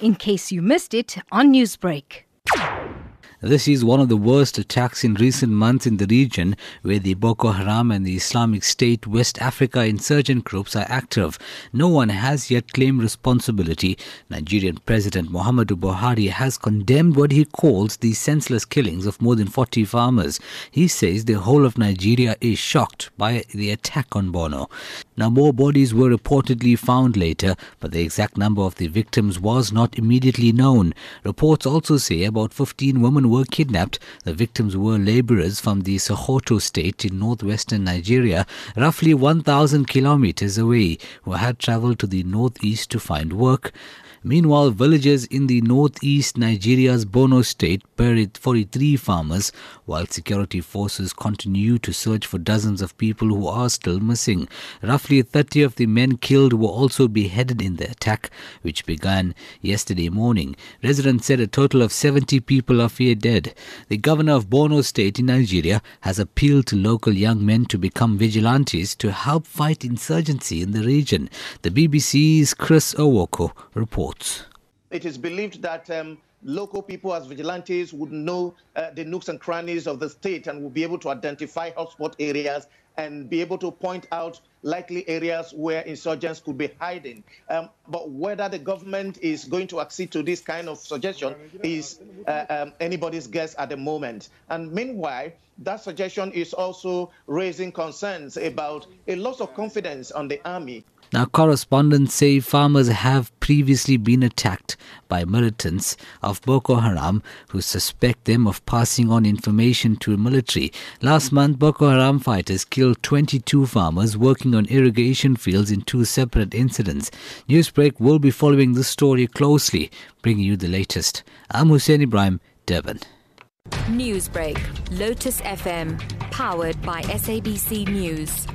in case you missed it on Newsbreak. This is one of the worst attacks in recent months in the region where the Boko Haram and the Islamic State West Africa insurgent groups are active. No one has yet claimed responsibility. Nigerian President Muhammadu Buhari has condemned what he calls the senseless killings of more than 40 farmers. He says the whole of Nigeria is shocked by the attack on Borno. Now, more bodies were reportedly found later, but the exact number of the victims was not immediately known. Reports also say about 15 women were kidnapped. The victims were laborers from the Sokoto state in northwestern Nigeria, roughly 1,000 kilometers away, who had traveled to the northeast to find work. Meanwhile, villagers in the northeast Nigeria's Borno state buried 43 farmers, while security forces continue to search for dozens of people who are still missing. Roughly 30 of the men killed were also beheaded in the attack, which began yesterday morning. Residents said a total of 70 people are feared dead. The governor of Borno state in Nigeria has appealed to local young men to become vigilantes to help fight insurgency in the region. The BBC's Chris Ewokor reports. It is believed that um, local people as vigilantes would know uh, the nooks and crannies of the state and would be able to identify hotspot areas and be able to point out likely areas where insurgents could be hiding. Um, but whether the government is going to accede to this kind of suggestion is uh, um, anybody's guess at the moment. And meanwhile, that suggestion is also raising concerns about a loss of confidence on the army now, correspondents say farmers have previously been attacked by militants of Boko Haram who suspect them of passing on information to the military. Last month, Boko Haram fighters killed 22 farmers working on irrigation fields in two separate incidents. Newsbreak will be following this story closely, bringing you the latest. I'm Hoosen Ebrahim, Devon. Newsbreak, Lotus FM, powered by SABC News.